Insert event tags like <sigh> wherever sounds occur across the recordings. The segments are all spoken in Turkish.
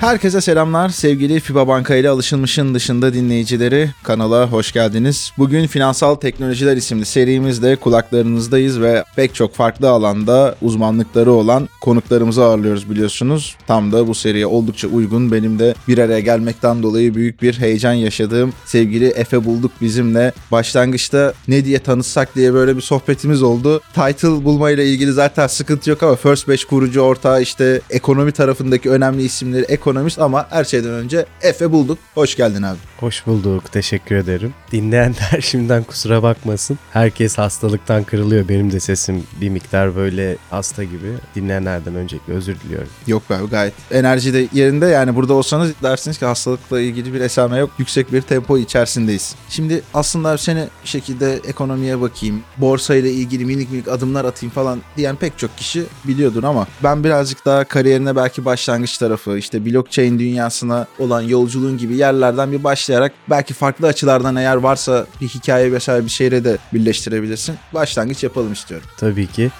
Herkese selamlar sevgili FIBA Banka ile alışılmışın dışında dinleyicileri kanala hoş geldiniz. Bugün Finansal Teknolojiler isimli serimizde kulaklarınızdayız ve pek çok farklı alanda uzmanlıkları olan konuklarımızı ağırlıyoruz biliyorsunuz. Tam da bu seriye oldukça uygun benim de bir araya gelmekten dolayı büyük bir heyecan yaşadığım sevgili Efe Bulduk bizimle. Başlangıçta ne diye tanışsak diye böyle bir sohbetimiz oldu. Title bulmayla ilgili zaten sıkıntı yok ama First Batch kurucu ortağı işte ekonomi tarafındaki önemli isimleri ekonomist ama her şeyden önce Efe bulduk. Hoş geldin abi. Hoş bulduk. Teşekkür ederim. Dinleyenler <laughs> şimdiden kusura bakmasın. Herkes hastalıktan kırılıyor. Benim de sesim bir miktar böyle hasta gibi. Dinleyenlerden öncelikle özür diliyorum. Yok be abi gayet enerji de yerinde yani burada olsanız dersiniz ki hastalıkla ilgili bir esame yok. Yüksek bir tempo içerisindeyiz. Şimdi aslında seni bir şekilde ekonomiye bakayım, borsayla ilgili minik minik adımlar atayım falan diyen pek çok kişi biliyordur ama ben birazcık daha kariyerine belki başlangıç tarafı işte blockchain dünyasına olan yolculuğun gibi yerlerden bir başlayarak belki farklı açılardan eğer varsa bir hikaye vesaire bir şeyle de birleştirebilirsin. Başlangıç yapalım istiyorum. Tabii ki.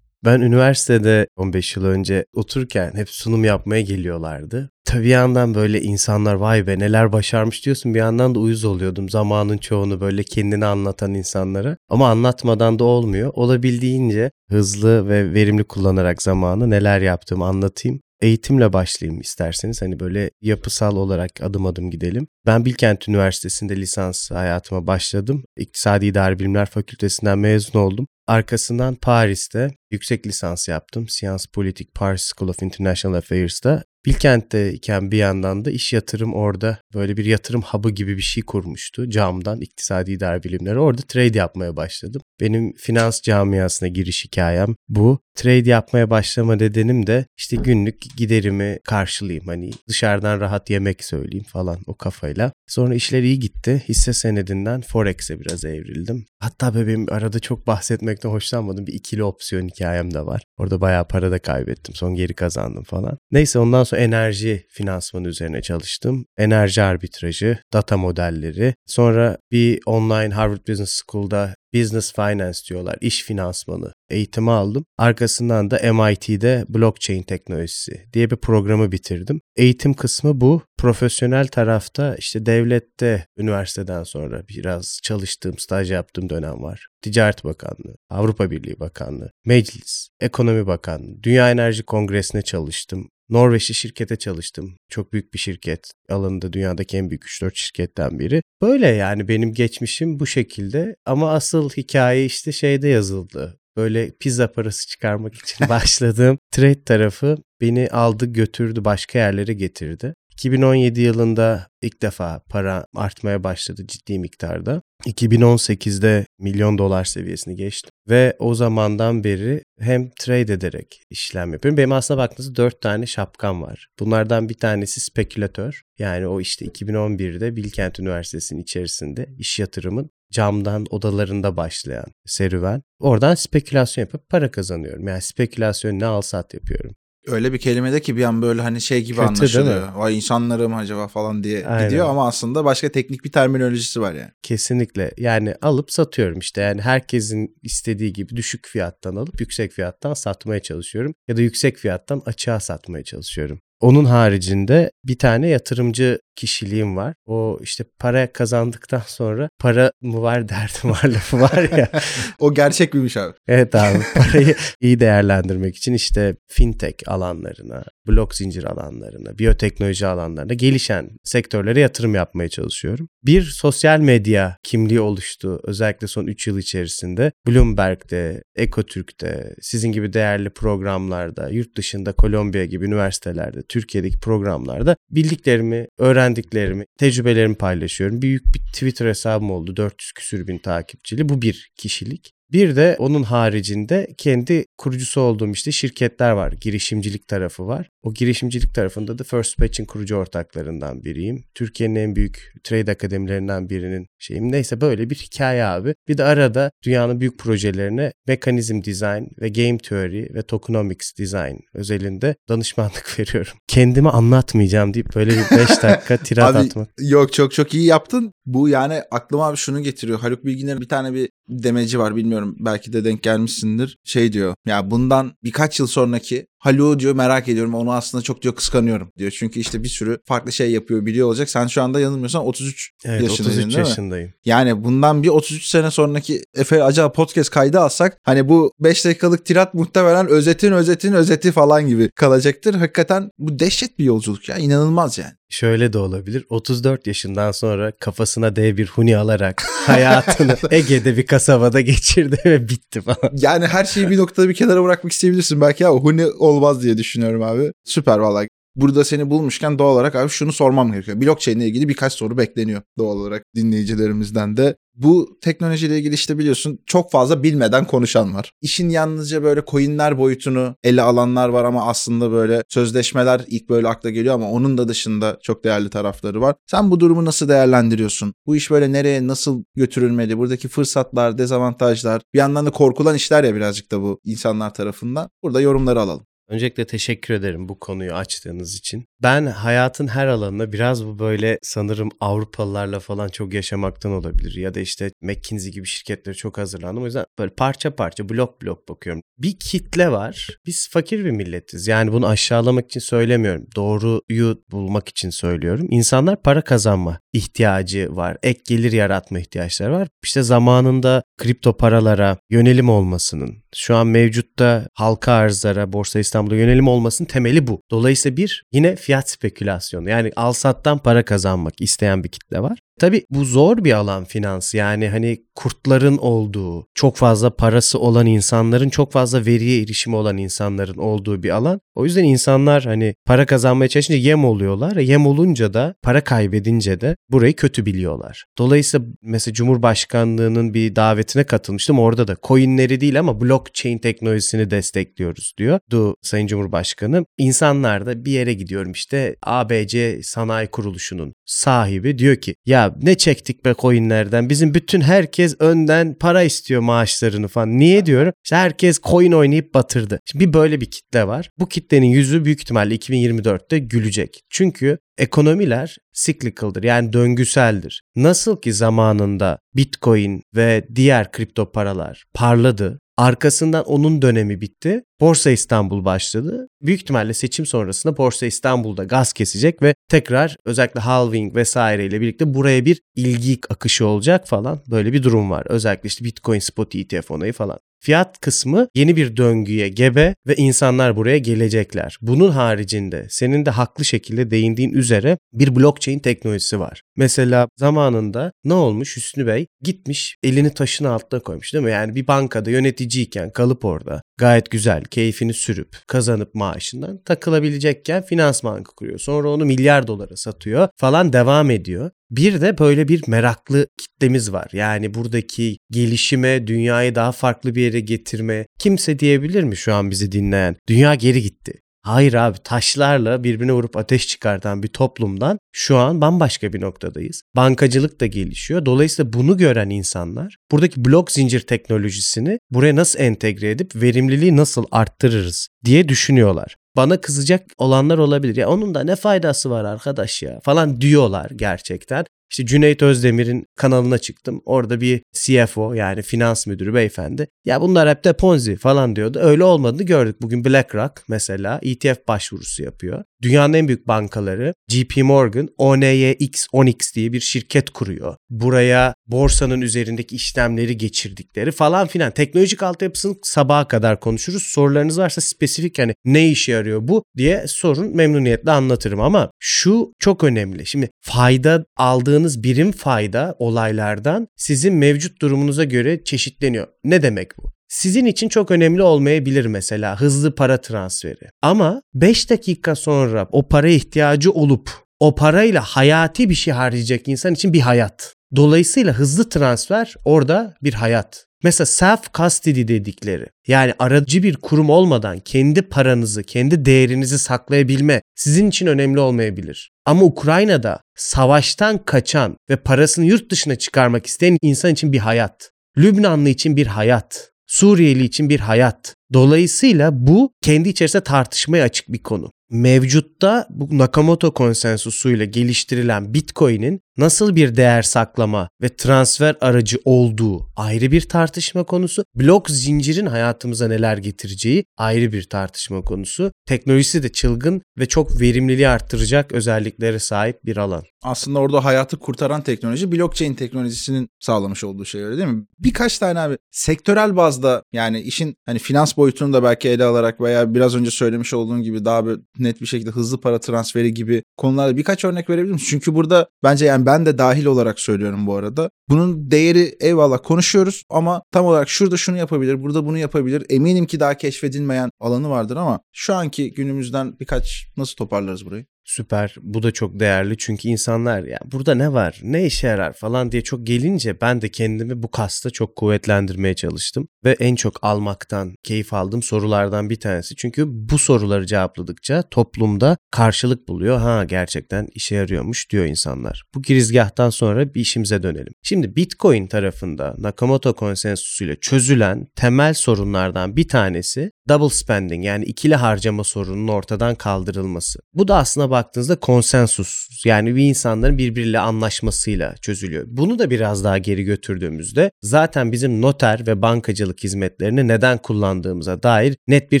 Ben üniversitede 15 yıl önce otururken hep sunum yapmaya geliyorlardı. Tabii yandan böyle insanlar vay be neler başarmış diyorsun bir yandan da uyuz oluyordum zamanın çoğunu böyle kendini anlatan insanlara. Ama anlatmadan da olmuyor. Olabildiğince hızlı ve verimli kullanarak zamanı neler yaptığımı anlatayım. Eğitimle başlayayım isterseniz hani böyle yapısal olarak adım adım gidelim. Ben Bilkent Üniversitesi'nde lisans hayatıma başladım. İktisadi İdari Bilimler Fakültesinden mezun oldum. Arkasından Paris'te yüksek lisans yaptım. Sciences Politique Paris School of International Affairs'ta. Bilkent'te iken bir yandan da iş yatırım orada böyle bir yatırım hub'ı gibi bir şey kurmuştu. Camdan iktisadi idare bilimleri. Orada trade yapmaya başladım. Benim finans camiasına giriş hikayem bu. Trade yapmaya başlama nedenim de işte günlük giderimi karşılayayım. Hani dışarıdan rahat yemek söyleyeyim falan o kafayla. Sonra işler iyi gitti. Hisse senedinden Forex'e biraz evrildim. Hatta benim arada çok bahsetmekten hoşlanmadım. Bir ikili opsiyon hikayem de var. Orada bayağı para da kaybettim. Son geri kazandım falan. Neyse ondan sonra enerji finansmanı üzerine çalıştım. Enerji arbitrajı, data modelleri. Sonra bir online Harvard Business School'da Business Finance diyorlar, iş finansmanı eğitimi aldım. Arkasından da MIT'de blockchain teknolojisi diye bir programı bitirdim. Eğitim kısmı bu. Profesyonel tarafta işte devlette üniversiteden sonra biraz çalıştığım, staj yaptığım dönem var. Ticaret Bakanlığı, Avrupa Birliği Bakanlığı, Meclis, Ekonomi Bakanlığı, Dünya Enerji Kongresi'ne çalıştım. Norveçli şirkete çalıştım. Çok büyük bir şirket. Alanında dünyadaki en büyük 3-4 şirketten biri. Böyle yani benim geçmişim bu şekilde. Ama asıl hikaye işte şeyde yazıldı. Böyle pizza parası çıkarmak için <laughs> başladığım trade tarafı beni aldı götürdü başka yerlere getirdi. 2017 yılında ilk defa para artmaya başladı ciddi miktarda. 2018'de milyon dolar seviyesini geçtim. Ve o zamandan beri hem trade ederek işlem yapıyorum. Benim aslında baktığınızda 4 tane şapkam var. Bunlardan bir tanesi spekülatör. Yani o işte 2011'de Bilkent Üniversitesi'nin içerisinde iş yatırımın camdan odalarında başlayan serüven. Oradan spekülasyon yapıp para kazanıyorum. Yani spekülasyon ne al sat yapıyorum öyle bir kelimede ki bir an böyle hani şey gibi Kötü, anlaşılıyor. Vay insanlarım acaba falan diye Aynen. gidiyor ama aslında başka teknik bir terminolojisi var yani. Kesinlikle. Yani alıp satıyorum işte. Yani herkesin istediği gibi düşük fiyattan alıp yüksek fiyattan satmaya çalışıyorum ya da yüksek fiyattan açığa satmaya çalışıyorum. Onun haricinde bir tane yatırımcı kişiliğim var. O işte para kazandıktan <laughs> sonra para mı var derdim var lafı var ya. <laughs> o gerçek miymiş abi? Evet abi parayı iyi değerlendirmek için işte fintech alanlarına, blok zincir alanlarına, biyoteknoloji alanlarına gelişen sektörlere yatırım yapmaya çalışıyorum. Bir sosyal medya kimliği oluştu özellikle son 3 yıl içerisinde. Bloomberg'de, Ekotürk'te, sizin gibi değerli programlarda, yurt dışında Kolombiya gibi üniversitelerde, Türkiye'deki programlarda bildiklerimi, öğrendiklerimi, tecrübelerimi paylaşıyorum. Büyük bir Twitter hesabım oldu. 400 küsür bin takipçili. Bu bir kişilik. Bir de onun haricinde kendi kurucusu olduğum işte şirketler var. Girişimcilik tarafı var. O girişimcilik tarafında da First Batch'in kurucu ortaklarından biriyim. Türkiye'nin en büyük trade akademilerinden birinin şeyim. Neyse böyle bir hikaye abi. Bir de arada dünyanın büyük projelerine mekanizm design ve game theory ve tokenomics design özelinde danışmanlık <laughs> veriyorum. Kendimi anlatmayacağım deyip böyle bir 5 <laughs> dakika tirat abi, atmak. Yok çok çok iyi yaptın. Bu yani aklıma abi şunu getiriyor. Haluk Bilginer'in bir tane bir demeci var bilmiyorum belki de denk gelmişsindir. Şey diyor ya bundan birkaç yıl sonraki Haluk'u diyor merak ediyorum onu aslında çok diyor kıskanıyorum diyor. Çünkü işte bir sürü farklı şey yapıyor biliyor olacak. Sen şu anda yanılmıyorsan 33 Evet yaşındaydın 33 değil mi? yaşındayım. Yani bundan bir 33 sene sonraki Efe acaba podcast kaydı alsak hani bu 5 dakikalık tirat muhtemelen özetin özetin özeti falan gibi kalacaktır. Hakikaten bu dehşet bir yolculuk ya inanılmaz yani. Şöyle de olabilir. 34 yaşından sonra kafasına dev bir huni alarak <laughs> hayatını Ege'de bir kasabada geçirdi ve bitti falan. Yani her şeyi bir noktada bir kenara bırakmak isteyebilirsin belki ama huni olmaz diye düşünüyorum abi. Süper vallahi. Burada seni bulmuşken doğal olarak abi şunu sormam gerekiyor. Blockchain ile ilgili birkaç soru bekleniyor doğal olarak dinleyicilerimizden de. Bu teknolojiyle ilgili işte biliyorsun çok fazla bilmeden konuşan var. İşin yalnızca böyle coinler boyutunu ele alanlar var ama aslında böyle sözleşmeler ilk böyle akla geliyor ama onun da dışında çok değerli tarafları var. Sen bu durumu nasıl değerlendiriyorsun? Bu iş böyle nereye nasıl götürülmeli? Buradaki fırsatlar, dezavantajlar, bir yandan da korkulan işler ya birazcık da bu insanlar tarafından. Burada yorumları alalım. Öncelikle teşekkür ederim bu konuyu açtığınız için. Ben hayatın her alanına biraz bu böyle sanırım Avrupalılarla falan çok yaşamaktan olabilir. Ya da işte McKinsey gibi şirketlere çok hazırlandım. O yüzden böyle parça parça blok blok bakıyorum. Bir kitle var. Biz fakir bir milletiz. Yani bunu aşağılamak için söylemiyorum. Doğruyu bulmak için söylüyorum. İnsanlar para kazanma ihtiyacı var. Ek gelir yaratma ihtiyaçları var. İşte zamanında kripto paralara yönelim olmasının, şu an mevcutta halka arzlara, Borsa İstanbul'a yönelim olmasının temeli bu. Dolayısıyla bir yine fiyat spekülasyonu yani al sattan para kazanmak isteyen bir kitle var. Tabii bu zor bir alan finans. Yani hani kurtların olduğu, çok fazla parası olan insanların, çok fazla veriye erişimi olan insanların olduğu bir alan. O yüzden insanlar hani para kazanmaya çalışınca yem oluyorlar. Yem olunca da para kaybedince de burayı kötü biliyorlar. Dolayısıyla mesela Cumhurbaşkanlığının bir davetine katılmıştım. Orada da coinleri değil ama blockchain teknolojisini destekliyoruz diyor. Du Sayın Cumhurbaşkanı. İnsanlar da bir yere gidiyorum işte ABC Sanayi Kuruluşu'nun sahibi diyor ki ya ne çektik be coinlerden bizim bütün herkes önden para istiyor maaşlarını falan. Niye diyorum? İşte herkes coin oynayıp batırdı. Şimdi bir böyle bir kitle var. Bu kitlenin yüzü büyük ihtimalle 2024'te gülecek. Çünkü ekonomiler cyclical'dır yani döngüseldir. Nasıl ki zamanında Bitcoin ve diğer kripto paralar parladı, Arkasından onun dönemi bitti. Borsa İstanbul başladı. Büyük ihtimalle seçim sonrasında Borsa İstanbul'da gaz kesecek ve tekrar özellikle halving vesaireyle birlikte buraya bir ilgi akışı olacak falan. Böyle bir durum var. Özellikle işte Bitcoin spot ETF onayı falan. Fiyat kısmı yeni bir döngüye gebe ve insanlar buraya gelecekler. Bunun haricinde senin de haklı şekilde değindiğin üzere bir blockchain teknolojisi var. Mesela zamanında ne olmuş Hüsnü Bey gitmiş elini taşın altına koymuş değil mi? Yani bir bankada yöneticiyken kalıp orada gayet güzel keyfini sürüp kazanıp maaşından takılabilecekken finans bankı kuruyor. Sonra onu milyar dolara satıyor falan devam ediyor. Bir de böyle bir meraklı kitlemiz var. Yani buradaki gelişime, dünyayı daha farklı bir yere getirme. Kimse diyebilir mi şu an bizi dinleyen? Dünya geri gitti. Hayır abi taşlarla birbirine vurup ateş çıkartan bir toplumdan şu an bambaşka bir noktadayız. Bankacılık da gelişiyor. Dolayısıyla bunu gören insanlar buradaki blok zincir teknolojisini buraya nasıl entegre edip verimliliği nasıl arttırırız diye düşünüyorlar bana kızacak olanlar olabilir. Ya onun da ne faydası var arkadaş ya falan diyorlar gerçekten. İşte Cüneyt Özdemir'in kanalına çıktım. Orada bir CFO yani finans müdürü beyefendi. Ya bunlar hep de Ponzi falan diyordu. Öyle olmadığını gördük. Bugün BlackRock mesela ETF başvurusu yapıyor. Dünyanın en büyük bankaları JP Morgan ONYX Onyx diye bir şirket kuruyor. Buraya borsanın üzerindeki işlemleri geçirdikleri falan filan. Teknolojik altyapısını sabaha kadar konuşuruz. Sorularınız varsa spesifik hani ne işe yarıyor bu diye sorun memnuniyetle anlatırım ama şu çok önemli. Şimdi fayda aldığınız birim fayda olaylardan sizin mevcut durumunuza göre çeşitleniyor. Ne demek bu? Sizin için çok önemli olmayabilir mesela hızlı para transferi. Ama 5 dakika sonra o para ihtiyacı olup o parayla hayati bir şey harcayacak insan için bir hayat. Dolayısıyla hızlı transfer orada bir hayat. Mesela self custody dedikleri yani aracı bir kurum olmadan kendi paranızı, kendi değerinizi saklayabilme sizin için önemli olmayabilir. Ama Ukrayna'da savaştan kaçan ve parasını yurt dışına çıkarmak isteyen insan için bir hayat. Lübnanlı için bir hayat. Suriyeli için bir hayat. Dolayısıyla bu kendi içerisinde tartışmaya açık bir konu. mevcutta bu Nakamoto konsensusuyla geliştirilen Bitcoin'in nasıl bir değer saklama ve transfer aracı olduğu ayrı bir tartışma konusu. Blok zincirin hayatımıza neler getireceği ayrı bir tartışma konusu. Teknolojisi de çılgın ve çok verimliliği arttıracak özelliklere sahip bir alan. Aslında orada hayatı kurtaran teknoloji blockchain teknolojisinin sağlamış olduğu şey öyle değil mi? Birkaç tane abi sektörel bazda yani işin hani finans boyutunu da belki ele alarak veya biraz önce söylemiş olduğun gibi daha böyle net bir şekilde hızlı para transferi gibi konularda birkaç örnek verebilir misin? Çünkü burada bence yani ben de dahil olarak söylüyorum bu arada. Bunun değeri eyvallah konuşuyoruz ama tam olarak şurada şunu yapabilir, burada bunu yapabilir. Eminim ki daha keşfedilmeyen alanı vardır ama şu anki günümüzden birkaç nasıl toparlarız burayı? Süper. Bu da çok değerli çünkü insanlar ya burada ne var, ne işe yarar falan diye çok gelince ben de kendimi bu kasta çok kuvvetlendirmeye çalıştım ve en çok almaktan keyif aldığım sorulardan bir tanesi. Çünkü bu soruları cevapladıkça toplumda karşılık buluyor. Ha gerçekten işe yarıyormuş diyor insanlar. Bu girizgahtan sonra bir işimize dönelim. Şimdi Bitcoin tarafında Nakamoto konsensusuyla çözülen temel sorunlardan bir tanesi double spending yani ikili harcama sorununun ortadan kaldırılması. Bu da aslında baktığınızda konsensus yani bir insanların birbiriyle anlaşmasıyla çözülüyor. Bunu da biraz daha geri götürdüğümüzde zaten bizim noter ve bankacılık hizmetlerini neden kullandığımıza dair net bir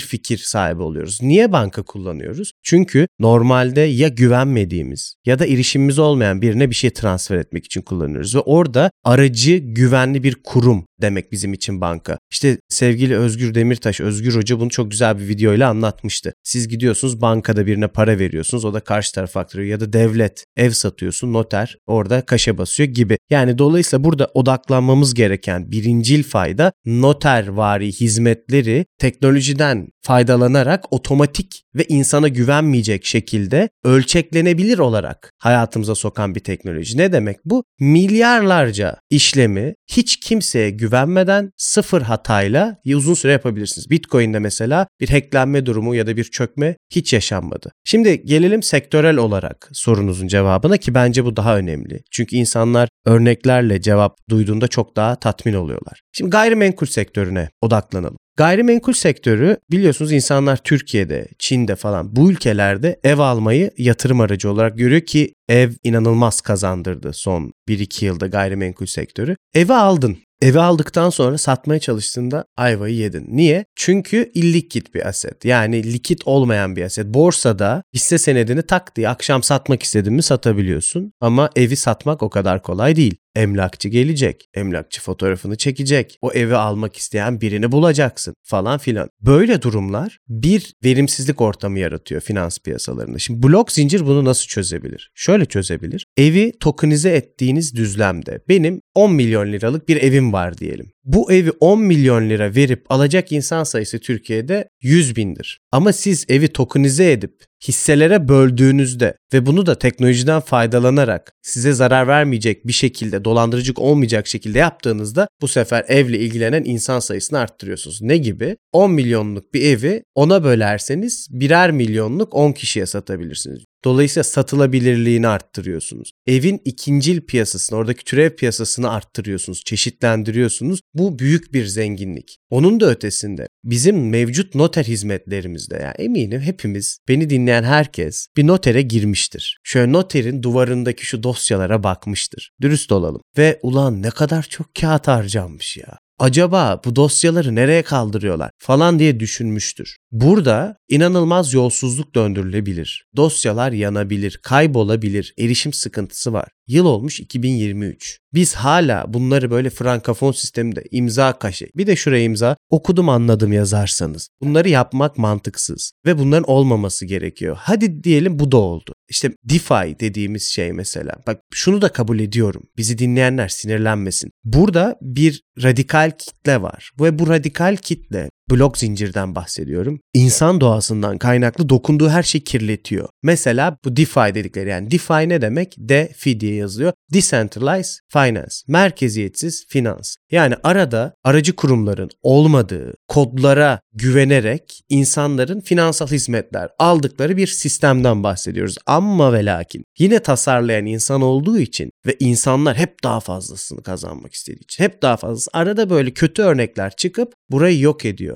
fikir sahibi oluyoruz. Niye banka kullanıyoruz? Çünkü normalde ya güvenmediğimiz ya da erişimimiz olmayan birine bir şey transfer etmek için kullanıyoruz ve orada aracı güvenli bir kurum demek bizim için banka. İşte sevgili Özgür Demirtaş, Özgür Hoca bunu çok güzel bir videoyla anlatmıştı. Siz gidiyorsunuz bankada birine para veriyorsunuz o da karşı taraf aktarıyor ya da devlet ev satıyorsun noter orada kaşe basıyor gibi. Yani dolayısıyla burada odaklanmamız gereken birincil fayda noter vari hizmetleri teknolojiden faydalanarak otomatik ve insana güvenmeyecek şekilde ölçeklenebilir olarak hayatımıza sokan bir teknoloji. Ne demek bu? Milyarlarca işlemi hiç kimseye güvenmeden sıfır hatayla uzun süre yapabilirsiniz. Bitcoin'de mesela bir hacklenme durumu ya da bir çökme hiç yaşanmadı. Şimdi gelelim sektörel olarak sorunuzun cevabına ki bence bu daha önemli. Çünkü insanlar örneklerle cevap duyduğunda çok daha tatmin oluyorlar. Şimdi gayrimenkul sektörüne odaklanalım. Gayrimenkul sektörü biliyorsunuz insanlar Türkiye'de, Çin'de falan bu ülkelerde ev almayı yatırım aracı olarak görüyor ki ev inanılmaz kazandırdı son 1-2 yılda gayrimenkul sektörü. Evi aldın. Evi aldıktan sonra satmaya çalıştığında ayvayı yedin. Niye? Çünkü illikit bir aset. Yani likit olmayan bir aset. Borsada hisse senedini tak diye akşam satmak istedin mi satabiliyorsun. Ama evi satmak o kadar kolay değil. Emlakçı gelecek. Emlakçı fotoğrafını çekecek. O evi almak isteyen birini bulacaksın falan filan. Böyle durumlar bir verimsizlik ortamı yaratıyor finans piyasalarında. Şimdi blok zincir bunu nasıl çözebilir? Şöyle çözebilir. Evi tokenize ettiğiniz düzlemde benim 10 milyon liralık bir evim var diyelim. Bu evi 10 milyon lira verip alacak insan sayısı Türkiye'de 100 bindir. Ama siz evi tokenize edip hisselere böldüğünüzde ve bunu da teknolojiden faydalanarak size zarar vermeyecek bir şekilde dolandırıcılık olmayacak şekilde yaptığınızda bu sefer evle ilgilenen insan sayısını arttırıyorsunuz. Ne gibi? 10 milyonluk bir evi ona bölerseniz birer milyonluk 10 kişiye satabilirsiniz. Dolayısıyla satılabilirliğini arttırıyorsunuz. Evin ikincil piyasasını, oradaki türev piyasasını arttırıyorsunuz, çeşitlendiriyorsunuz. Bu büyük bir zenginlik. Onun da ötesinde bizim mevcut noter hizmetlerimizde yani eminim hepimiz beni dinleyen herkes bir notere girmiştir. Şöyle noterin duvarındaki şu dosyalara bakmıştır. Dürüst olalım. Ve ulan ne kadar çok kağıt harcanmış ya acaba bu dosyaları nereye kaldırıyorlar falan diye düşünmüştür. Burada inanılmaz yolsuzluk döndürülebilir. Dosyalar yanabilir, kaybolabilir, erişim sıkıntısı var. Yıl olmuş 2023. Biz hala bunları böyle frankafon sisteminde imza kaşe bir de şuraya imza okudum anladım yazarsanız. Bunları yapmak mantıksız ve bunların olmaması gerekiyor. Hadi diyelim bu da oldu. İşte DeFi dediğimiz şey mesela. Bak şunu da kabul ediyorum. Bizi dinleyenler sinirlenmesin. Burada bir radikal kitle var. Ve bu radikal kitle blok zincirden bahsediyorum. İnsan doğasından kaynaklı dokunduğu her şeyi kirletiyor. Mesela bu DeFi dedikleri yani DeFi ne demek? DeFi diye yazılıyor. Decentralized Finance. Merkeziyetsiz finans. Yani arada aracı kurumların olmadığı kodlara güvenerek insanların finansal hizmetler aldıkları bir sistemden bahsediyoruz. Amma ve lakin yine tasarlayan insan olduğu için ve insanlar hep daha fazlasını kazanmak istediği için hep daha fazlası arada böyle kötü örnekler çıkıp burayı yok ediyor.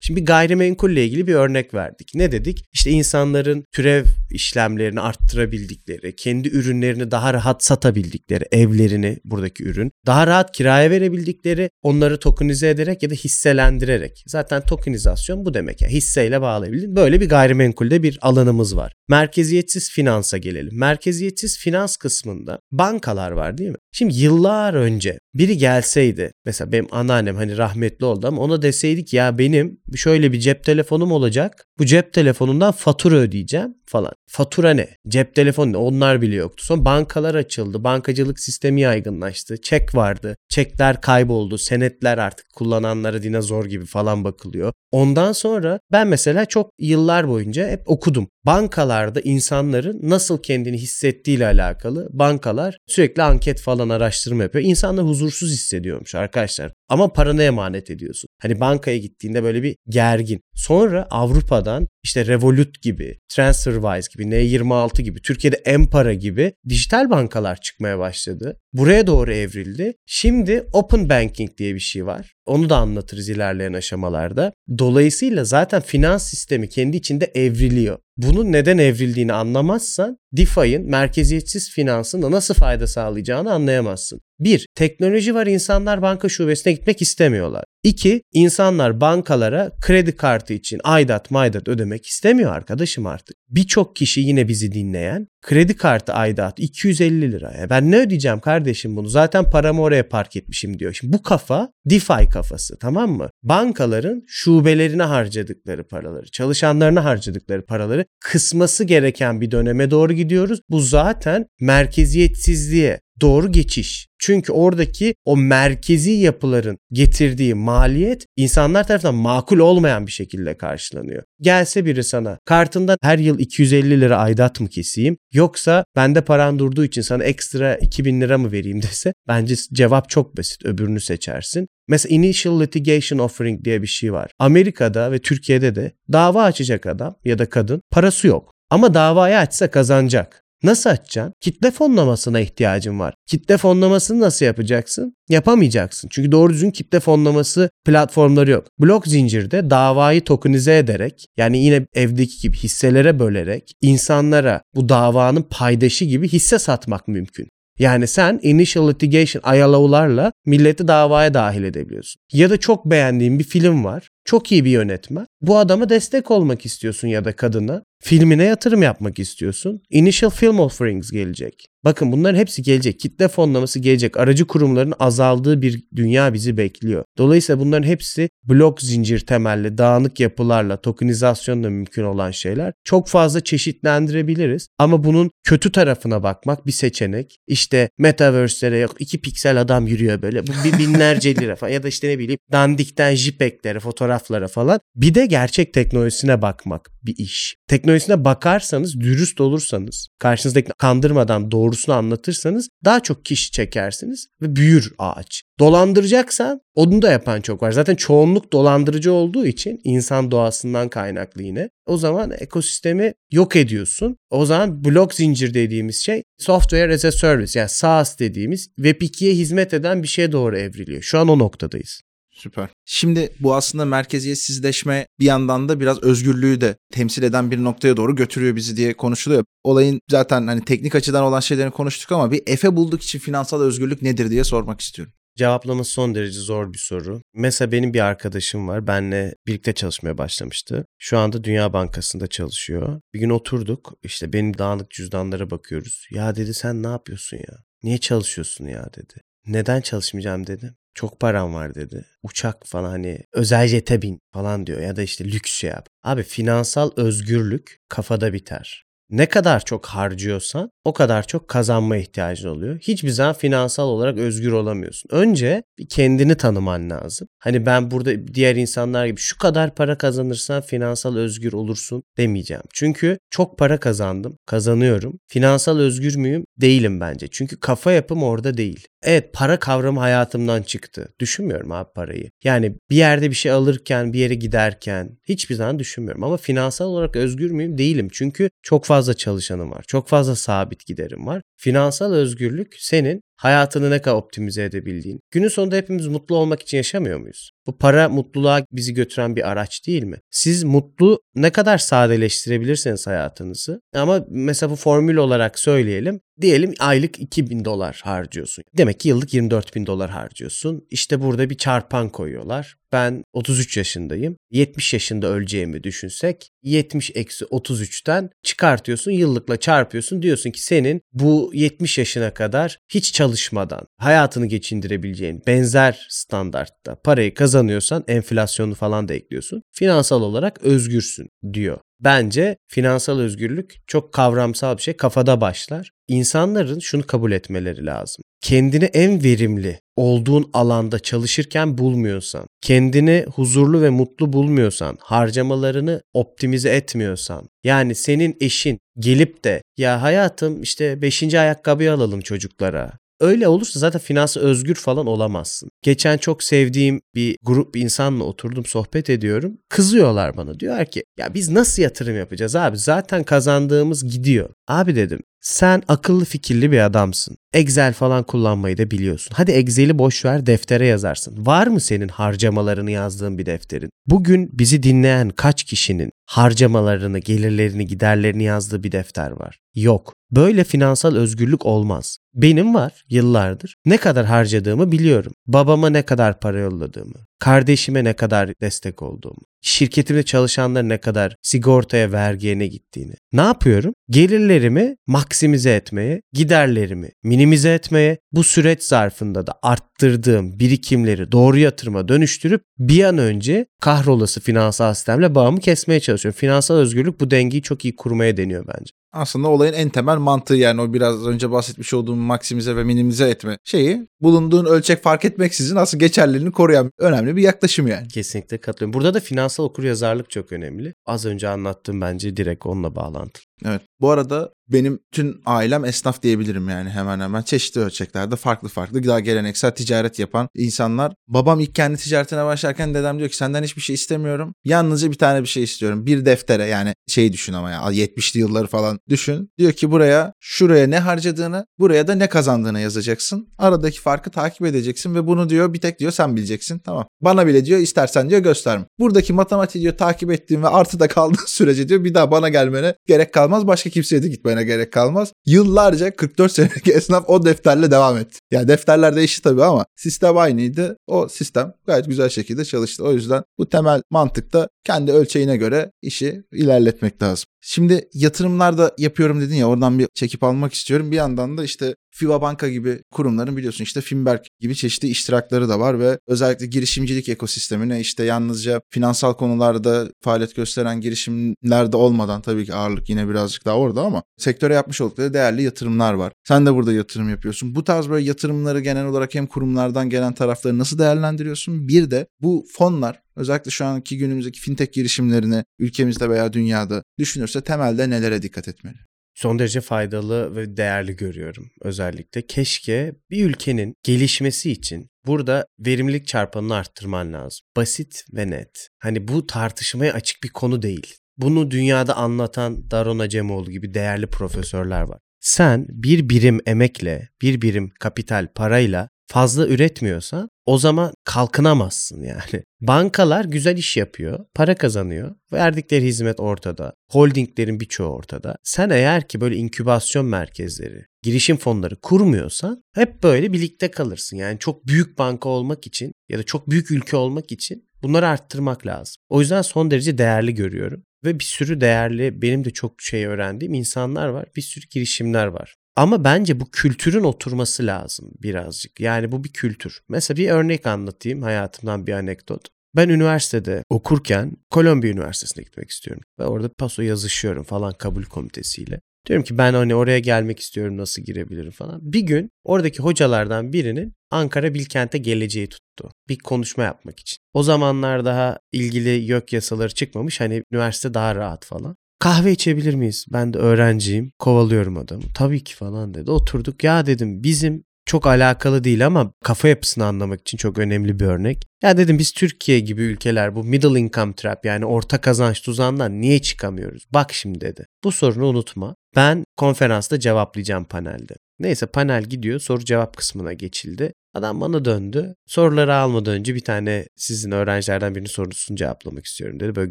Şimdi gayrimenkulle ilgili bir örnek verdik. Ne dedik? İşte insanların türev işlemlerini arttırabildikleri, kendi ürünlerini daha rahat satabildikleri, evlerini buradaki ürün, daha rahat kiraya verebildikleri, onları tokenize ederek ya da hisselendirerek. Zaten tokenizasyon bu demek. Yani hisseyle bağlayabildin. Böyle bir gayrimenkulde bir alanımız var. Merkeziyetsiz finansa gelelim. Merkeziyetsiz finans kısmında bankalar var değil mi? Şimdi yıllar önce biri gelseydi mesela benim anneannem hani rahmetli oldu ama ona deseydik ya benim şöyle bir cep telefonum olacak. Bu cep telefonundan fatura ödeyeceğim falan. Fatura ne? Cep telefonu ne? Onlar bile yoktu. Sonra bankalar açıldı. Bankacılık sistemi yaygınlaştı. Çek vardı. Çekler kayboldu. Senetler artık kullananlara dinozor gibi falan bakılıyor. Ondan sonra ben mesela çok yıllar boyunca hep okudum. Bankalarda insanların nasıl kendini hissettiğiyle alakalı bankalar sürekli anket falan araştırma yapıyor. İnsanlar huzursuz hissediyormuş arkadaşlar. Ama paranı emanet ediyorsun. Hani bankaya gittiğinde böyle bir gergin. Sonra Avrupa'dan işte Revolut gibi, TransferWise gibi, N26 gibi, Türkiye'de Empara gibi dijital bankalar çıkmaya başladı. Buraya doğru evrildi. Şimdi Open Banking diye bir şey var. Onu da anlatırız ilerleyen aşamalarda. Dolayısıyla zaten finans sistemi kendi içinde evriliyor. Bunun neden evrildiğini anlamazsan DeFi'nin merkeziyetsiz finansında nasıl fayda sağlayacağını anlayamazsın. Bir, teknoloji var insanlar banka şubesine gitmek istemiyorlar. İki, insanlar bankalara kredi kartı için aidat maydat ödemek istemiyor arkadaşım artık. Birçok kişi yine bizi dinleyen kredi kartı aidat 250 liraya. Ben ne ödeyeceğim kardeşim bunu? Zaten paramı oraya park etmişim diyor. Şimdi bu kafa DeFi kafası tamam mı? Bankaların şubelerine harcadıkları paraları, çalışanlarına harcadıkları paraları kısması gereken bir döneme doğru gidiyoruz. Bu zaten merkeziyetsizliğe doğru geçiş. Çünkü oradaki o merkezi yapıların getirdiği maliyet insanlar tarafından makul olmayan bir şekilde karşılanıyor. Gelse biri sana kartından her yıl 250 lira aidat mı keseyim yoksa bende paran durduğu için sana ekstra 2000 lira mı vereyim <laughs> dese bence cevap çok basit öbürünü seçersin. Mesela Initial Litigation Offering diye bir şey var. Amerika'da ve Türkiye'de de dava açacak adam ya da kadın parası yok. Ama davayı açsa kazanacak. Nasıl açacaksın? Kitle fonlamasına ihtiyacın var. Kitle fonlamasını nasıl yapacaksın? Yapamayacaksın. Çünkü doğru düzgün kitle fonlaması platformları yok. Blok zincirde davayı tokenize ederek yani yine evdeki gibi hisselere bölerek insanlara bu davanın paydaşı gibi hisse satmak mümkün. Yani sen initial litigation ILO'larla milleti davaya dahil edebiliyorsun. Ya da çok beğendiğin bir film var. Çok iyi bir yönetmen. Bu adama destek olmak istiyorsun ya da kadına. Filmine yatırım yapmak istiyorsun. Initial Film Offerings gelecek. Bakın bunların hepsi gelecek. Kitle fonlaması gelecek. Aracı kurumların azaldığı bir dünya bizi bekliyor. Dolayısıyla bunların hepsi blok zincir temelli, dağınık yapılarla, tokenizasyonla mümkün olan şeyler. Çok fazla çeşitlendirebiliriz. Ama bunun kötü tarafına bakmak bir seçenek. İşte metaverse'lere yok. iki piksel adam yürüyor böyle. Bu binlerce lira falan. Ya da işte ne bileyim dandikten JPEG'lere, fotoğraflara falan. Bir de gerçek teknolojisine bakmak bir iş. Teknolojisine bakarsanız, dürüst olursanız, karşınızdaki kandırmadan doğrusunu anlatırsanız daha çok kişi çekersiniz ve büyür ağaç. Dolandıracaksan onu da yapan çok var. Zaten çoğunluk dolandırıcı olduğu için insan doğasından kaynaklı yine. O zaman ekosistemi yok ediyorsun. O zaman blok zincir dediğimiz şey software as a service yani SaaS dediğimiz Web2'ye hizmet eden bir şeye doğru evriliyor. Şu an o noktadayız. Süper. Şimdi bu aslında merkeziyetsizleşme bir yandan da biraz özgürlüğü de temsil eden bir noktaya doğru götürüyor bizi diye konuşuluyor. Olayın zaten hani teknik açıdan olan şeylerini konuştuk ama bir Efe bulduk için finansal özgürlük nedir diye sormak istiyorum. Cevaplaması son derece zor bir soru. Mesela benim bir arkadaşım var. Benle birlikte çalışmaya başlamıştı. Şu anda Dünya Bankası'nda çalışıyor. Bir gün oturduk. İşte benim dağınık cüzdanlara bakıyoruz. Ya dedi sen ne yapıyorsun ya? Niye çalışıyorsun ya dedi. Neden çalışmayacağım dedim. Çok param var dedi. Uçak falan hani özel jete bin falan diyor ya da işte lüks şey yap. Abi finansal özgürlük kafada biter. Ne kadar çok harcıyorsan o kadar çok kazanma ihtiyacın oluyor. Hiçbir zaman finansal olarak özgür olamıyorsun. Önce kendini tanıman lazım. Hani ben burada diğer insanlar gibi şu kadar para kazanırsan finansal özgür olursun demeyeceğim. Çünkü çok para kazandım, kazanıyorum. Finansal özgür müyüm? Değilim bence. Çünkü kafa yapım orada değil. Evet para kavramı hayatımdan çıktı. Düşünmüyorum abi parayı. Yani bir yerde bir şey alırken, bir yere giderken hiçbir zaman düşünmüyorum. Ama finansal olarak özgür müyüm? Değilim. Çünkü çok fazla çalışanım var. Çok fazla sabit giderim var. Finansal özgürlük senin hayatını ne kadar optimize edebildiğin. Günün sonunda hepimiz mutlu olmak için yaşamıyor muyuz? Bu para mutluluğa bizi götüren bir araç değil mi? Siz mutlu ne kadar sadeleştirebilirseniz hayatınızı ama mesela bu formül olarak söyleyelim. Diyelim aylık 2000 dolar harcıyorsun. Demek ki yıllık 24 bin dolar harcıyorsun. İşte burada bir çarpan koyuyorlar. Ben 33 yaşındayım. 70 yaşında öleceğimi düşünsek 70 eksi 33'ten çıkartıyorsun yıllıkla çarpıyorsun. Diyorsun ki senin bu 70 yaşına kadar hiç çalışmadan hayatını geçindirebileceğin benzer standartta parayı kazanıyorsan enflasyonu falan da ekliyorsun. Finansal olarak özgürsün diyor. Bence finansal özgürlük çok kavramsal bir şey. Kafada başlar. İnsanların şunu kabul etmeleri lazım. Kendini en verimli olduğun alanda çalışırken bulmuyorsan, kendini huzurlu ve mutlu bulmuyorsan, harcamalarını optimize etmiyorsan, yani senin eşin gelip de ya hayatım işte 5. ayakkabıyı alalım çocuklara. Öyle olursa zaten finansal özgür falan olamazsın. Geçen çok sevdiğim bir grup insanla oturdum sohbet ediyorum. Kızıyorlar bana. Diyorlar ki ya biz nasıl yatırım yapacağız abi? Zaten kazandığımız gidiyor. Abi dedim sen akıllı fikirli bir adamsın. Excel falan kullanmayı da biliyorsun. Hadi Excel'i boş ver deftere yazarsın. Var mı senin harcamalarını yazdığın bir defterin? Bugün bizi dinleyen kaç kişinin harcamalarını, gelirlerini, giderlerini yazdığı bir defter var? Yok. Böyle finansal özgürlük olmaz. Benim var yıllardır. Ne kadar harcadığımı biliyorum. Babama ne kadar para yolladığımı, kardeşime ne kadar destek olduğumu, şirketimde çalışanlara ne kadar sigortaya, vergiye ne gittiğini. Ne yapıyorum? Gelirlerimi maksimize etmeye, giderlerimi minimize etmeye, bu süreç zarfında da arttırdığım birikimleri doğru yatırıma dönüştürüp bir an önce kahrolası finansal sistemle bağımı kesmeye çalışıyorum. Finansal özgürlük bu dengeyi çok iyi kurmaya deniyor bence. Aslında olayın en temel mantığı yani o biraz önce bahsetmiş olduğum maksimize ve minimize etme şeyi bulunduğun ölçek fark etmeksizin aslında geçerliliğini koruyan önemli bir yaklaşım yani. Kesinlikle katılıyorum. Burada da finansal okuryazarlık çok önemli. Az önce anlattığım bence direkt onunla bağlantılı. Evet. Bu arada benim tüm ailem esnaf diyebilirim yani hemen hemen çeşitli ölçeklerde farklı farklı daha geleneksel ticaret yapan insanlar. Babam ilk kendi ticaretine başlarken dedem diyor ki senden hiçbir şey istemiyorum. Yalnızca bir tane bir şey istiyorum. Bir deftere yani şey düşün ama ya 70'li yılları falan düşün. Diyor ki buraya şuraya ne harcadığını buraya da ne kazandığını yazacaksın. Aradaki farkı takip edeceksin ve bunu diyor bir tek diyor sen bileceksin. Tamam. Bana bile diyor istersen diyor gösterme. Buradaki matematiği diyor takip ettiğin ve artıda kaldığın <laughs> sürece diyor bir daha bana gelmene gerek kalmaz. Başka kimseye de gitmene gerek kalmaz. Yıllarca 44 senelik <laughs> esnaf o defterle devam etti. Yani defterler değişti tabii ama sistem aynıydı. O sistem gayet güzel şekilde çalıştı. O yüzden bu temel mantıkta kendi ölçeğine göre işi ilerletmek lazım. Şimdi yatırımlar da yapıyorum dedin ya oradan bir çekip almak istiyorum. Bir yandan da işte FIBA Banka gibi kurumların biliyorsun işte Finberg gibi çeşitli iştirakları da var ve özellikle girişimcilik ekosistemine işte yalnızca finansal konularda faaliyet gösteren girişimlerde olmadan tabii ki ağırlık yine birazcık daha orada ama sektöre yapmış oldukları değerli yatırımlar var. Sen de burada yatırım yapıyorsun. Bu tarz böyle yatırımları genel olarak hem kurumlardan gelen tarafları nasıl değerlendiriyorsun? Bir de bu fonlar özellikle şu anki günümüzdeki fintech girişimlerini ülkemizde veya dünyada düşünürse temelde nelere dikkat etmeli? son derece faydalı ve değerli görüyorum özellikle. Keşke bir ülkenin gelişmesi için burada verimlilik çarpanını arttırman lazım. Basit ve net. Hani bu tartışmaya açık bir konu değil. Bunu dünyada anlatan Daron Acemoğlu gibi değerli profesörler var. Sen bir birim emekle, bir birim kapital parayla fazla üretmiyorsan o zaman kalkınamazsın yani. <laughs> Bankalar güzel iş yapıyor, para kazanıyor. Verdikleri hizmet ortada. Holdinglerin birçoğu ortada. Sen eğer ki böyle inkübasyon merkezleri, girişim fonları kurmuyorsan hep böyle birlikte kalırsın. Yani çok büyük banka olmak için ya da çok büyük ülke olmak için bunları arttırmak lazım. O yüzden son derece değerli görüyorum. Ve bir sürü değerli, benim de çok şey öğrendiğim insanlar var. Bir sürü girişimler var. Ama bence bu kültürün oturması lazım birazcık. Yani bu bir kültür. Mesela bir örnek anlatayım hayatımdan bir anekdot. Ben üniversitede okurken Kolombiya Üniversitesi'ne gitmek istiyorum. Ve orada paso yazışıyorum falan kabul komitesiyle. Diyorum ki ben hani oraya gelmek istiyorum nasıl girebilirim falan. Bir gün oradaki hocalardan birinin Ankara Bilkent'e geleceği tuttu. Bir konuşma yapmak için. O zamanlar daha ilgili YÖK yasaları çıkmamış. Hani üniversite daha rahat falan. Kahve içebilir miyiz? Ben de öğrenciyim. Kovalıyorum adamı. Tabii ki falan dedi. Oturduk. Ya dedim bizim çok alakalı değil ama kafa yapısını anlamak için çok önemli bir örnek. Ya dedim biz Türkiye gibi ülkeler bu middle income trap yani orta kazanç tuzağından niye çıkamıyoruz? Bak şimdi dedi. Bu sorunu unutma. Ben konferansta cevaplayacağım panelde. Neyse panel gidiyor soru cevap kısmına geçildi. Adam bana döndü. Soruları almadan önce bir tane sizin öğrencilerden birinin sorusunu cevaplamak istiyorum dedi. Böyle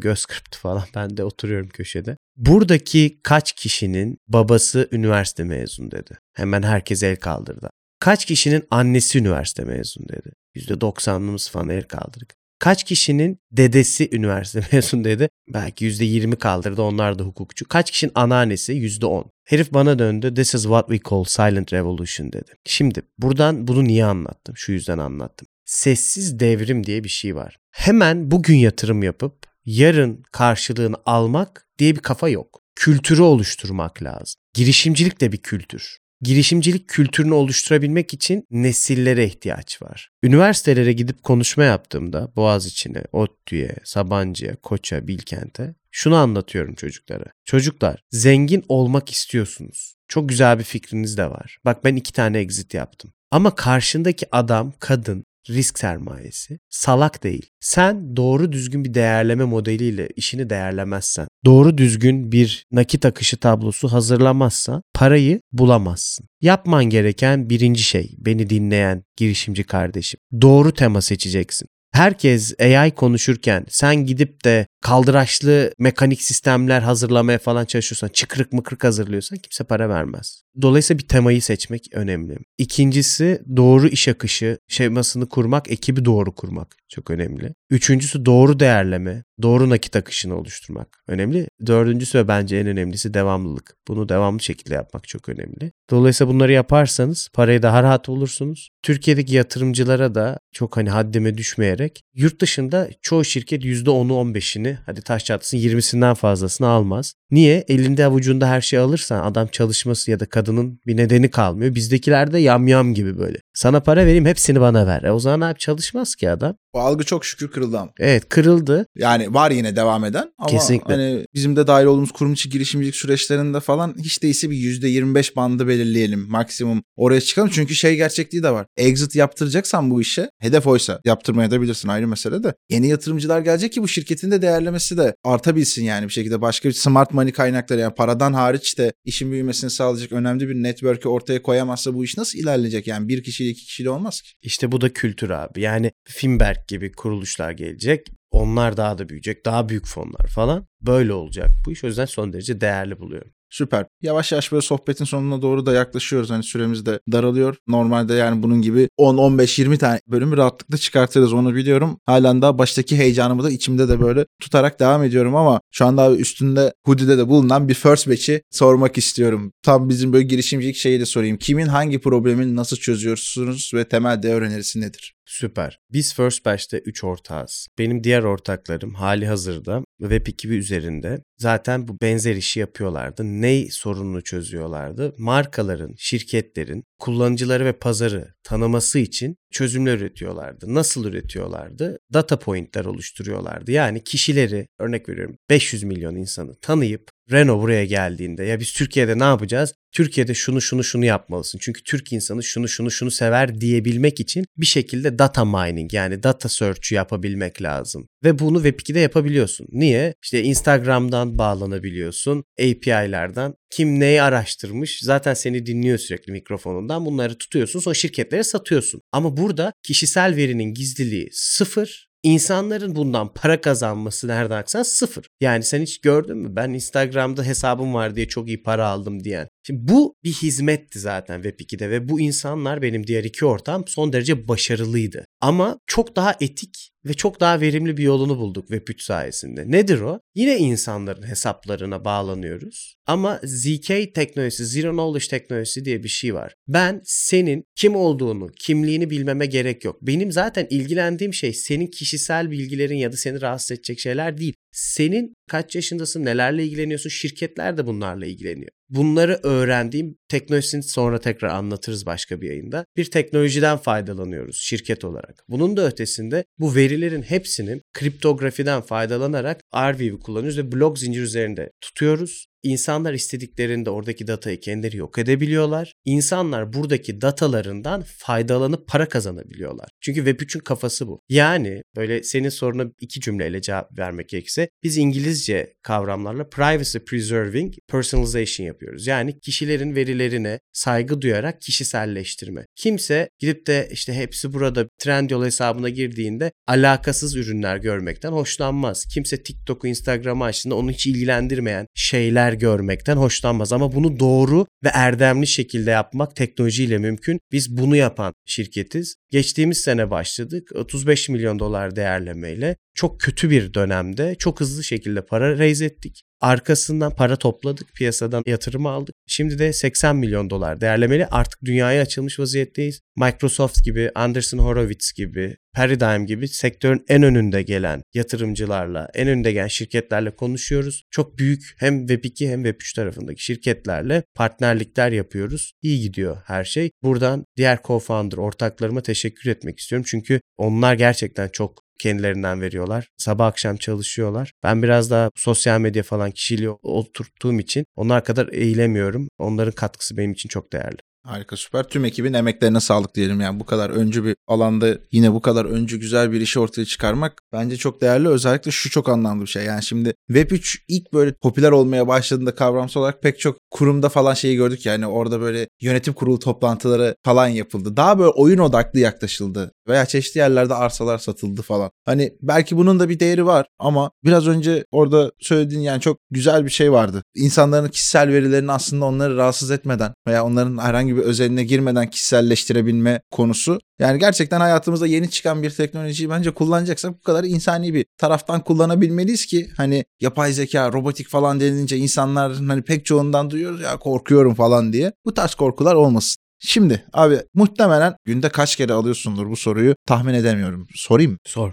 göz kırptı falan. <laughs> Ben de oturuyorum köşede. Buradaki kaç kişinin babası üniversite mezun dedi. Hemen herkes el kaldırdı. Kaç kişinin annesi üniversite mezun dedi. %90'ımız falan el kaldırdık. Kaç kişinin dedesi üniversite <laughs> mezun dedi. Belki %20 kaldırdı onlar da hukukçu. Kaç kişinin anneannesi %10. Herif bana döndü. This is what we call silent revolution dedi. Şimdi buradan bunu niye anlattım? Şu yüzden anlattım. Sessiz devrim diye bir şey var. Hemen bugün yatırım yapıp yarın karşılığını almak diye bir kafa yok. Kültürü oluşturmak lazım. Girişimcilik de bir kültür girişimcilik kültürünü oluşturabilmek için nesillere ihtiyaç var. Üniversitelere gidip konuşma yaptığımda Boğaziçi'ne, ODTÜ'ye, Sabancı'ya, Koç'a, Bilkent'e şunu anlatıyorum çocuklara. Çocuklar zengin olmak istiyorsunuz. Çok güzel bir fikriniz de var. Bak ben iki tane exit yaptım. Ama karşındaki adam, kadın risk sermayesi. Salak değil. Sen doğru düzgün bir değerleme modeliyle işini değerlemezsen, doğru düzgün bir nakit akışı tablosu hazırlamazsan parayı bulamazsın. Yapman gereken birinci şey beni dinleyen girişimci kardeşim. Doğru tema seçeceksin herkes AI konuşurken sen gidip de kaldıraçlı mekanik sistemler hazırlamaya falan çalışıyorsan, çıkrık mıkrık hazırlıyorsan kimse para vermez. Dolayısıyla bir temayı seçmek önemli. İkincisi doğru iş akışı şemasını kurmak, ekibi doğru kurmak çok önemli. Üçüncüsü doğru değerleme, doğru nakit akışını oluşturmak önemli. Dördüncüsü ve bence en önemlisi devamlılık. Bunu devamlı şekilde yapmak çok önemli. Dolayısıyla bunları yaparsanız parayı daha rahat bulursunuz. Türkiye'deki yatırımcılara da çok hani haddime düşmeyerek yurt dışında çoğu şirket %10'u 15'ini hadi taş çatlasın 20'sinden fazlasını almaz. Niye? Elinde avucunda her şeyi alırsan adam çalışması ya da kadının bir nedeni kalmıyor. Bizdekiler de yamyam gibi böyle. Sana para vereyim hepsini bana ver. E o zaman abi çalışmaz ki adam. Bu algı çok şükür kırıldı ama. Evet kırıldı. Yani var yine devam eden ama Kesinlikle. hani bizim de dahil olduğumuz kurum içi girişimcilik süreçlerinde falan hiç değilse bir %25 bandı belirleyelim maksimum oraya çıkalım. Çünkü şey gerçekliği de var. Exit yaptıracaksan bu işe hedef oysa yaptırmaya da bilirsin ayrı mesele de. Yeni yatırımcılar gelecek ki bu şirketin de değerlemesi de artabilsin yani bir şekilde. Başka bir smart money kaynakları yani paradan hariç de işin büyümesini sağlayacak önemli bir network'ü ortaya koyamazsa bu iş nasıl ilerleyecek? Yani bir kişiyle iki kişiyle olmaz ki. İşte bu da kültür abi. Yani Finberg gibi kuruluşlar gelecek. Onlar daha da büyüyecek. Daha büyük fonlar falan. Böyle olacak bu iş. O yüzden son derece değerli buluyorum. Süper. Yavaş yavaş böyle sohbetin sonuna doğru da yaklaşıyoruz. Hani süremiz de daralıyor. Normalde yani bunun gibi 10, 15, 20 tane bölümü rahatlıkla çıkartırız onu biliyorum. Halen daha baştaki heyecanımı da içimde de böyle tutarak devam ediyorum ama şu anda üstünde Hoodie'de de bulunan bir first batch'i sormak istiyorum. Tam bizim böyle girişimcilik şeyi de sorayım. Kimin hangi problemini nasıl çözüyorsunuz ve temel değer önerisi nedir? Süper. Biz First Batch'te 3 ortağız. Benim diğer ortaklarım hali hazırda Web 2 üzerinde zaten bu benzer işi yapıyorlardı. Ney sorununu çözüyorlardı? Markaların, şirketlerin kullanıcıları ve pazarı tanıması için çözümler üretiyorlardı. Nasıl üretiyorlardı? Data point'ler oluşturuyorlardı. Yani kişileri örnek veriyorum 500 milyon insanı tanıyıp Renault buraya geldiğinde ya biz Türkiye'de ne yapacağız? Türkiye'de şunu şunu şunu yapmalısın. Çünkü Türk insanı şunu şunu şunu sever diyebilmek için bir şekilde data mining yani data search yapabilmek lazım. Ve bunu Web2'de yapabiliyorsun. Niye? İşte Instagram'dan bağlanabiliyorsun, API'lerden. Kim neyi araştırmış zaten seni dinliyor sürekli mikrofonundan. Bunları tutuyorsun sonra şirketlere satıyorsun. Ama burada kişisel verinin gizliliği sıfır İnsanların bundan para kazanması nereden aksan sıfır. Yani sen hiç gördün mü? Ben Instagram'da hesabım var diye çok iyi para aldım diyen. Şimdi bu bir hizmetti zaten Web2'de ve bu insanlar benim diğer iki ortağım son derece başarılıydı. Ama çok daha etik ve çok daha verimli bir yolunu bulduk Web3 sayesinde. Nedir o? Yine insanların hesaplarına bağlanıyoruz. Ama ZK teknolojisi, Zero Knowledge teknolojisi diye bir şey var. Ben senin kim olduğunu, kimliğini bilmeme gerek yok. Benim zaten ilgilendiğim şey senin kişisel bilgilerin ya da seni rahatsız edecek şeyler değil. Senin kaç yaşındasın, nelerle ilgileniyorsun, şirketler de bunlarla ilgileniyor. Bunları öğrendiğim teknolojisini sonra tekrar anlatırız başka bir yayında. Bir teknolojiden faydalanıyoruz şirket olarak. Bunun da ötesinde bu verilerin hepsinin kriptografiden faydalanarak Arweave'i kullanıyoruz ve blok zincir üzerinde tutuyoruz insanlar istediklerinde oradaki datayı kendileri yok edebiliyorlar. İnsanlar buradaki datalarından faydalanıp para kazanabiliyorlar. Çünkü Web3'ün kafası bu. Yani böyle senin soruna iki cümleyle cevap vermek gerekirse biz İngilizce kavramlarla privacy preserving personalization yapıyoruz. Yani kişilerin verilerine saygı duyarak kişiselleştirme. Kimse gidip de işte hepsi burada Trendyol hesabına girdiğinde alakasız ürünler görmekten hoşlanmaz. Kimse TikTok'u, Instagram'ı açtığında onu hiç ilgilendirmeyen şeyler görmekten hoşlanmaz. Ama bunu doğru ve erdemli şekilde yapmak teknolojiyle mümkün. Biz bunu yapan şirketiz. Geçtiğimiz sene başladık. 35 milyon dolar değerlemeyle çok kötü bir dönemde çok hızlı şekilde para raise ettik. Arkasından para topladık, piyasadan yatırım aldık. Şimdi de 80 milyon dolar değerlemeli artık dünyaya açılmış vaziyetteyiz. Microsoft gibi, Anderson Horowitz gibi, Paradigm gibi sektörün en önünde gelen yatırımcılarla, en önünde gelen şirketlerle konuşuyoruz. Çok büyük hem Web2 hem Web3 tarafındaki şirketlerle partnerlikler yapıyoruz. İyi gidiyor her şey. Buradan diğer co-founder ortaklarıma teşekkür etmek istiyorum. Çünkü onlar gerçekten çok kendilerinden veriyorlar. Sabah akşam çalışıyorlar. Ben biraz daha sosyal medya falan kişiliği oturttuğum için onlar kadar eğilemiyorum. Onların katkısı benim için çok değerli. Harika süper. Tüm ekibin emeklerine sağlık diyelim. Yani bu kadar öncü bir alanda yine bu kadar öncü güzel bir işi ortaya çıkarmak bence çok değerli. Özellikle şu çok anlamlı bir şey. Yani şimdi Web3 ilk böyle popüler olmaya başladığında kavramsal olarak pek çok kurumda falan şeyi gördük. Yani orada böyle yönetim kurulu toplantıları falan yapıldı. Daha böyle oyun odaklı yaklaşıldı. Veya çeşitli yerlerde arsalar satıldı falan. Hani belki bunun da bir değeri var ama biraz önce orada söylediğin yani çok güzel bir şey vardı. İnsanların kişisel verilerini aslında onları rahatsız etmeden veya onların herhangi bir özeline girmeden kişiselleştirebilme konusu. Yani gerçekten hayatımızda yeni çıkan bir teknolojiyi bence kullanacaksak bu kadar insani bir taraftan kullanabilmeliyiz ki hani yapay zeka, robotik falan denilince insanlar hani pek çoğundan duyuyoruz ya korkuyorum falan diye. Bu tarz korkular olmasın. Şimdi abi muhtemelen günde kaç kere alıyorsundur bu soruyu tahmin edemiyorum. Sorayım mı? Sor.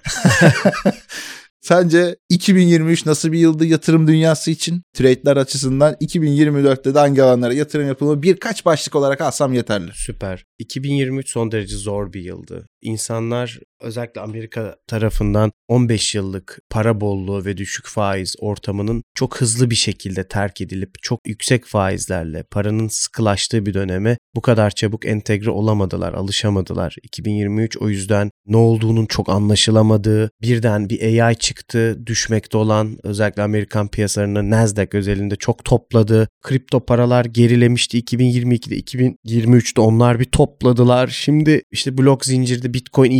<laughs> Sence 2023 nasıl bir yıldı yatırım dünyası için? Trade'ler açısından 2024'te de hangi alanlara yatırım yapılmalı? Birkaç başlık olarak alsam yeterli. Süper. 2023 son derece zor bir yıldı. İnsanlar özellikle Amerika tarafından 15 yıllık para bolluğu ve düşük faiz ortamının çok hızlı bir şekilde terk edilip çok yüksek faizlerle paranın sıkılaştığı bir döneme bu kadar çabuk entegre olamadılar, alışamadılar. 2023 o yüzden ne olduğunun çok anlaşılamadığı, birden bir AI çıktı, düşmekte olan özellikle Amerikan piyasalarını Nasdaq özelinde çok topladı. Kripto paralar gerilemişti 2022'de, 2023'te onlar bir topladılar. Şimdi işte blok zincirde Bitcoin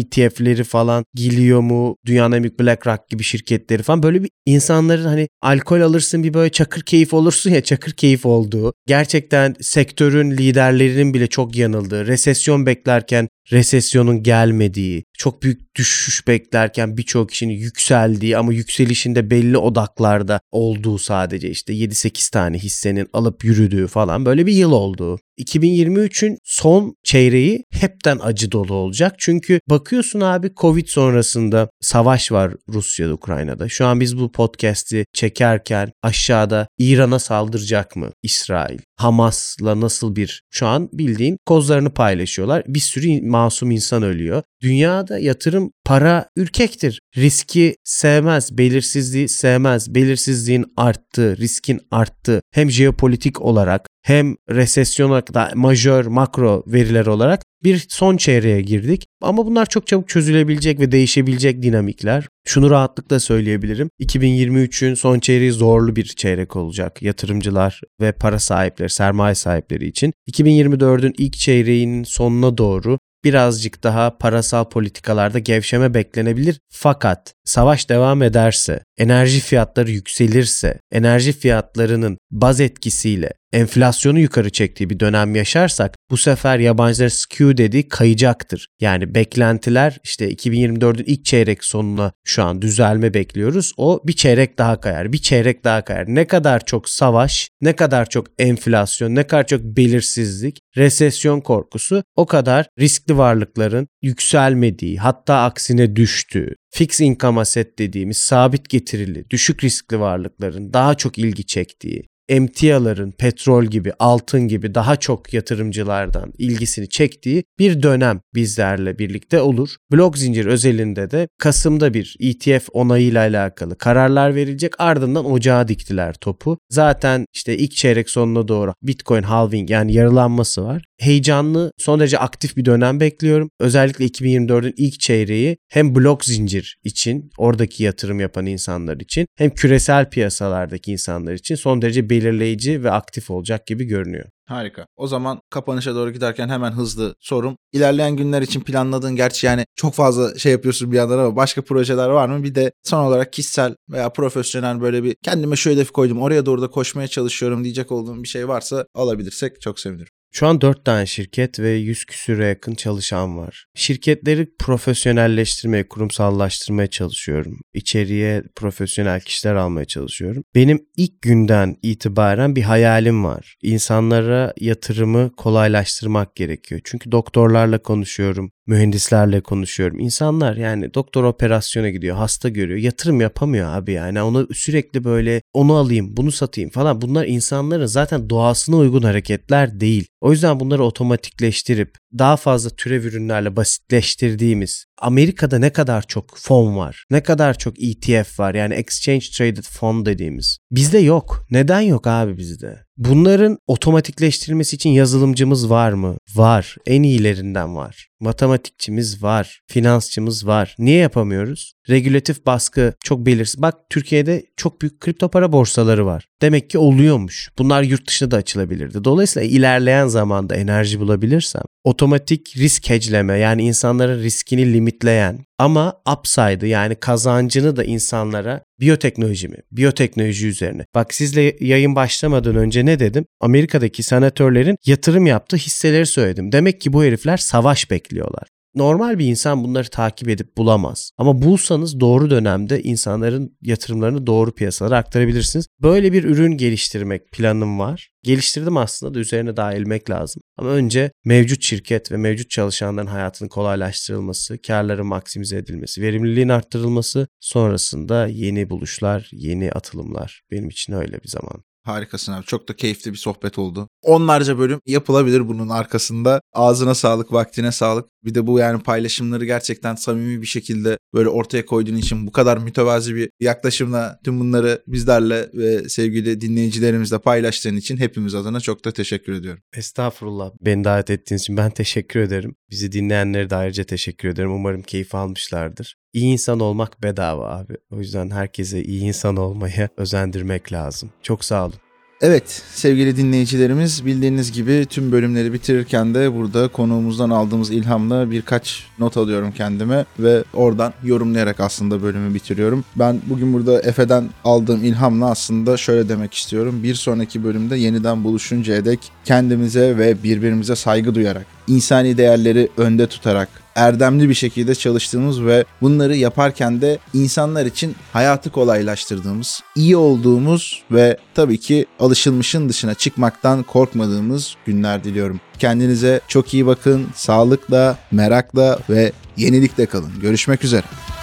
ETF'leri falan geliyor mu? Büyük BlackRock gibi şirketleri falan böyle bir insanların hani alkol alırsın bir böyle çakır keyif olursun ya çakır keyif olduğu. Gerçekten sektörün liderlerinin bile çok yanıldığı, resesyon beklerken resesyonun gelmediği, çok büyük düşüş beklerken birçok kişinin yükseldiği ama yükselişinde belli odaklarda olduğu sadece işte 7-8 tane hissenin alıp yürüdüğü falan böyle bir yıl oldu. 2023'ün son çeyreği hepten acı dolu olacak. Çünkü bakıyorsun abi Covid sonrasında savaş var Rusya'da, Ukrayna'da. Şu an biz bu podcast'i çekerken aşağıda İran'a saldıracak mı İsrail? Hamas'la nasıl bir şu an bildiğin kozlarını paylaşıyorlar. Bir sürü masum insan ölüyor. Dünyada yatırım para ürkektir. Riski sevmez, belirsizliği sevmez. Belirsizliğin arttığı, riskin arttığı hem jeopolitik olarak hem resesyona da majör makro veriler olarak bir son çeyreğe girdik. Ama bunlar çok çabuk çözülebilecek ve değişebilecek dinamikler. Şunu rahatlıkla söyleyebilirim. 2023'ün son çeyreği zorlu bir çeyrek olacak yatırımcılar ve para sahipleri, sermaye sahipleri için. 2024'ün ilk çeyreğinin sonuna doğru birazcık daha parasal politikalarda gevşeme beklenebilir. Fakat savaş devam ederse, enerji fiyatları yükselirse, enerji fiyatlarının baz etkisiyle enflasyonu yukarı çektiği bir dönem yaşarsak bu sefer yabancılar skew dediği kayacaktır. Yani beklentiler işte 2024'ün ilk çeyrek sonuna şu an düzelme bekliyoruz. O bir çeyrek daha kayar, bir çeyrek daha kayar. Ne kadar çok savaş, ne kadar çok enflasyon, ne kadar çok belirsizlik, resesyon korkusu o kadar riskli varlıkların yükselmediği, hatta aksine düştüğü, fix income asset dediğimiz sabit getirili, düşük riskli varlıkların daha çok ilgi çektiği, emtiaların petrol gibi, altın gibi daha çok yatırımcılardan ilgisini çektiği bir dönem bizlerle birlikte olur. Blok zincir özelinde de Kasım'da bir ETF onayıyla alakalı kararlar verilecek. Ardından ocağa diktiler topu. Zaten işte ilk çeyrek sonuna doğru Bitcoin halving yani yarılanması var. Heyecanlı, son derece aktif bir dönem bekliyorum. Özellikle 2024'ün ilk çeyreği hem blok zincir için, oradaki yatırım yapan insanlar için hem küresel piyasalardaki insanlar için son derece belirleyici ve aktif olacak gibi görünüyor. Harika. O zaman kapanışa doğru giderken hemen hızlı sorum. İlerleyen günler için planladığın gerçi yani çok fazla şey yapıyorsun bir yandan ama başka projeler var mı? Bir de son olarak kişisel veya profesyonel böyle bir kendime şu hedefi koydum oraya doğru da koşmaya çalışıyorum diyecek olduğum bir şey varsa alabilirsek çok sevinirim. Şu an 4 tane şirket ve 100 küsüre yakın çalışan var. Şirketleri profesyonelleştirmeye, kurumsallaştırmaya çalışıyorum. İçeriye profesyonel kişiler almaya çalışıyorum. Benim ilk günden itibaren bir hayalim var. İnsanlara yatırımı kolaylaştırmak gerekiyor. Çünkü doktorlarla konuşuyorum, mühendislerle konuşuyorum. İnsanlar yani doktor operasyona gidiyor, hasta görüyor, yatırım yapamıyor abi yani. Onu sürekli böyle onu alayım, bunu satayım falan. Bunlar insanların zaten doğasına uygun hareketler değil. O yüzden bunları otomatikleştirip daha fazla türev ürünlerle basitleştirdiğimiz Amerika'da ne kadar çok fon var, ne kadar çok ETF var yani Exchange Traded Fund dediğimiz. Bizde yok. Neden yok abi bizde? Bunların otomatikleştirilmesi için yazılımcımız var mı? Var. En iyilerinden var. Matematikçimiz var. Finansçımız var. Niye yapamıyoruz? Regülatif baskı çok belirsiz. Bak Türkiye'de çok büyük kripto para borsaları var. Demek ki oluyormuş. Bunlar yurt dışında da açılabilirdi. Dolayısıyla ilerleyen zamanda enerji bulabilirsem otomatik risk hedgeleme yani insanların riskini limitleyen ama upside'ı yani kazancını da insanlara biyoteknoloji mi? Biyoteknoloji üzerine. Bak sizle yayın başlamadan önce ne dedim? Amerika'daki senatörlerin yatırım yaptığı hisseleri söyledim. Demek ki bu herifler savaş bekliyorlar. Normal bir insan bunları takip edip bulamaz. Ama bulsanız doğru dönemde insanların yatırımlarını doğru piyasalara aktarabilirsiniz. Böyle bir ürün geliştirmek planım var. Geliştirdim aslında da üzerine daha eğilmek lazım. Ama önce mevcut şirket ve mevcut çalışanların hayatının kolaylaştırılması, karların maksimize edilmesi, verimliliğin arttırılması, sonrasında yeni buluşlar, yeni atılımlar. Benim için öyle bir zaman. Harikasın abi. Çok da keyifli bir sohbet oldu. Onlarca bölüm yapılabilir bunun arkasında. Ağzına sağlık, vaktine sağlık. Bir de bu yani paylaşımları gerçekten samimi bir şekilde böyle ortaya koyduğun için bu kadar mütevazi bir yaklaşımla tüm bunları bizlerle ve sevgili dinleyicilerimizle paylaştığın için hepimiz adına çok da teşekkür ediyorum. Estağfurullah. Beni davet ettiğiniz için ben <laughs> teşekkür ederim. Bizi dinleyenlere de ayrıca teşekkür ederim. Umarım keyif almışlardır. İyi insan olmak bedava abi. O yüzden herkese iyi insan olmaya <laughs> özendirmek lazım. Çok sağ olun. Evet sevgili dinleyicilerimiz bildiğiniz gibi tüm bölümleri bitirirken de burada konuğumuzdan aldığımız ilhamla birkaç not alıyorum kendime ve oradan yorumlayarak aslında bölümü bitiriyorum. Ben bugün burada Efe'den aldığım ilhamla aslında şöyle demek istiyorum. Bir sonraki bölümde yeniden buluşuncaya dek kendimize ve birbirimize saygı duyarak, insani değerleri önde tutarak, erdemli bir şekilde çalıştığımız ve bunları yaparken de insanlar için hayatı kolaylaştırdığımız, iyi olduğumuz ve tabii ki alışılmışın dışına çıkmaktan korkmadığımız günler diliyorum. Kendinize çok iyi bakın, sağlıkla, merakla ve yenilikle kalın. Görüşmek üzere.